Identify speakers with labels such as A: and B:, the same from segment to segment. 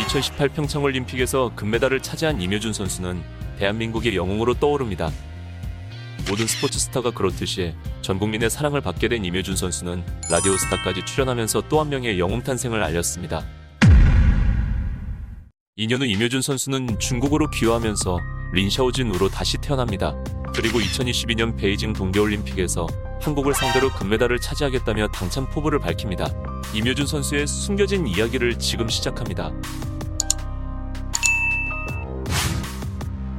A: 2018 평창올림픽에서 금메달을 차지한 임효준 선수는 대한민국의 영웅으로 떠오릅니다. 모든 스포츠 스타가 그렇듯이 전 국민의 사랑을 받게 된 임효준 선수는 라디오 스타까지 출연하면서 또 한 명의 영웅 탄생을 알렸습니다. 2년 후 임효준 선수는 중국으로 귀화하면서 린샤오진으로 다시 태어납니다. 그리고 2022년 베이징 동계올림픽에서 한국을 상대로 금메달을 차지하겠다며 당찬 포부를 밝힙니다. 임효준 선수의 숨겨진 이야기를 지금 시작합니다.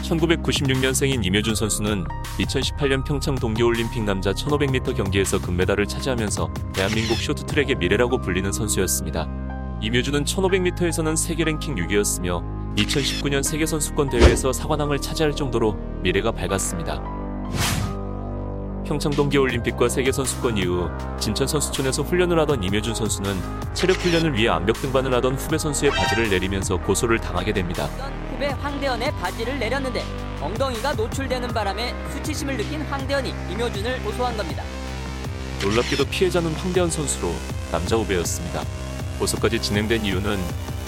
A: 1996년생인 임효준 선수는 2018년 평창 동계올림픽 남자 1500m 경기에서 금메달을 차지하면서 대한민국 쇼트트랙의 미래라고 불리는 선수였습니다. 임효준은 1500m에서는 세계 랭킹 6위였으며 2019년 세계선수권 대회에서 사관왕을 차지할 정도로 미래가 밝았습니다. 평창 동계올림픽과 세계선수권 이후 진천선수촌에서 훈련을 하던 임효준 선수는 체력 훈련을 위해 암벽 등반을 하던 후배 선수의 바지를 내리면서 고소를 당하게 됩니다.
B: 후배 황대현의 바지를 내렸는데 엉덩이가 노출되는 바람에 수치심을 느낀 황대현이 임효준을 고소한 겁니다.
A: 놀랍게도 피해자는 황대현 선수로 남자 후배였습니다. 고소까지 진행된 이유는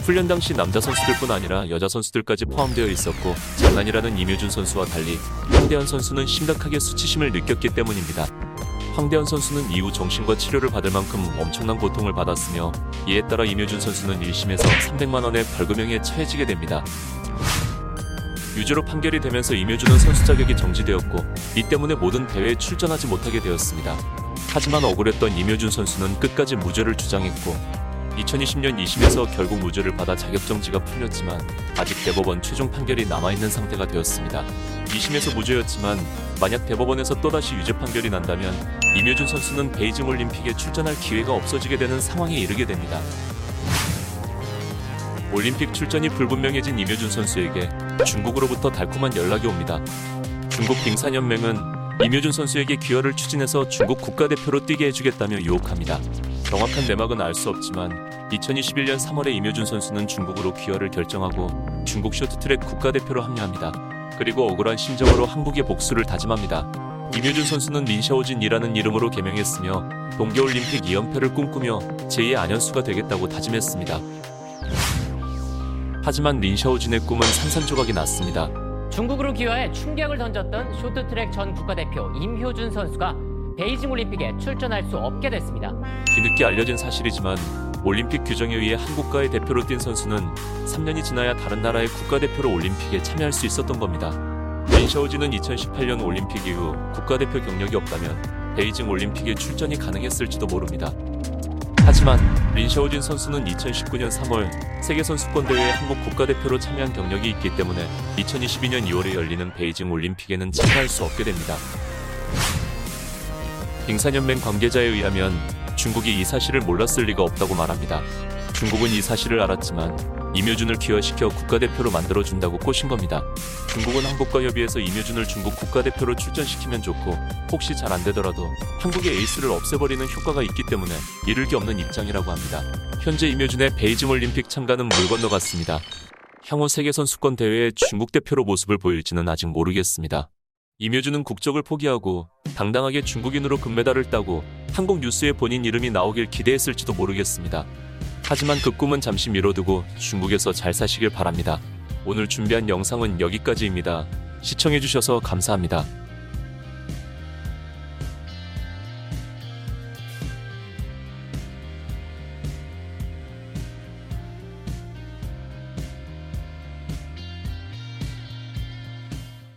A: 훈련 당시 남자 선수들뿐 아니라 여자 선수들까지 포함되어 있었고 장난이라는 임효준 선수와 달리 황대현 선수는 심각하게 수치심을 느꼈기 때문입니다. 황대현 선수는 이후 정신과 치료를 받을 만큼 엄청난 고통을 받았으며 이에 따라 임효준 선수는 1심에서 300만 원의 벌금형에 처해지게 됩니다. 유죄로 판결이 되면서 임효준은 선수 자격이 정지되었고 이 때문에 모든 대회에 출전하지 못하게 되었습니다. 하지만 억울했던 임효준 선수는 끝까지 무죄를 주장했고 2020년 2심에서 결국 무죄를 받아 자격정지가 풀렸지만 아직 대법원 최종 판결이 남아있는 상태가 되었습니다. 2심에서 무죄였지만 만약 대법원에서 또다시 유죄 판결이 난다면 임효준 선수는 베이징 올림픽에 출전할 기회가 없어지게 되는 상황에 이르게 됩니다. 올림픽 출전이 불분명해진 임효준 선수에게 중국으로부터 달콤한 연락이 옵니다. 중국 빙산연맹은 임효준 선수에게 기여를 추진해서 중국 국가대표로 뛰게 해주겠다며 유혹합니다. 정확한 내막은 알 수 없지만 2021년 3월에 임효준 선수는 중국으로 귀화를 결정하고 중국 쇼트트랙 국가대표로 합류합니다. 그리고 억울한 심정으로 한국의 복수를 다짐합니다. 임효준 선수는 린샤오진이라는 이름으로 개명했으며 동계올림픽 2연패를 꿈꾸며 제2의 안현수가 되겠다고 다짐했습니다. 하지만 린샤오진의 꿈은 산산조각이 났습니다.
C: 중국으로 귀화해 충격을 던졌던 쇼트트랙 전 국가대표 임효준 선수가 베이징 올림픽에 출전할 수 없게 됐습니다.
A: 뒤늦게 알려진 사실이지만 올림픽 규정에 의해 한국가의 대표로 뛴 선수는 3년이 지나야 다른 나라의 국가대표로 올림픽에 참여할 수 있었던 겁니다. 린샤오진은 2018년 올림픽 이후 국가대표 경력이 없다면 베이징 올림픽에 출전이 가능했을지도 모릅니다. 하지만 린샤오진 선수는 2019년 3월 세계선수권대회에 한국 국가대표로 참여한 경력이 있기 때문에 2022년 2월에 열리는 베이징 올림픽에는 참가할 수 없게 됩니다. 빙산연맹 관계자에 의하면 중국이 이 사실을 몰랐을 리가 없다고 말합니다. 중국은 이 사실을 알았지만 임효준을 기화시켜 국가대표로 만들어준다고 꼬신 겁니다. 중국은 한국과 협의해서 임효준을 중국 국가대표로 출전시키면 좋고 혹시 잘 안되더라도 한국의 에이스를 없애버리는 효과가 있기 때문에 이를 게 없는 입장이라고 합니다. 현재 임효준의 베이징 올림픽 참가는 물 건너갔습니다. 향후 세계선수권 대회에 중국 대표로 모습을 보일지는 아직 모르겠습니다. 임효준은 국적을 포기하고 당당하게 중국인으로 금메달을 따고 한국 뉴스에 본인 이름이 나오길 기대했을지도 모르겠습니다. 하지만 그 꿈은 잠시 미뤄두고 중국에서 잘 사시길 바랍니다. 오늘 준비한 영상은 여기까지입니다. 시청해주셔서 감사합니다.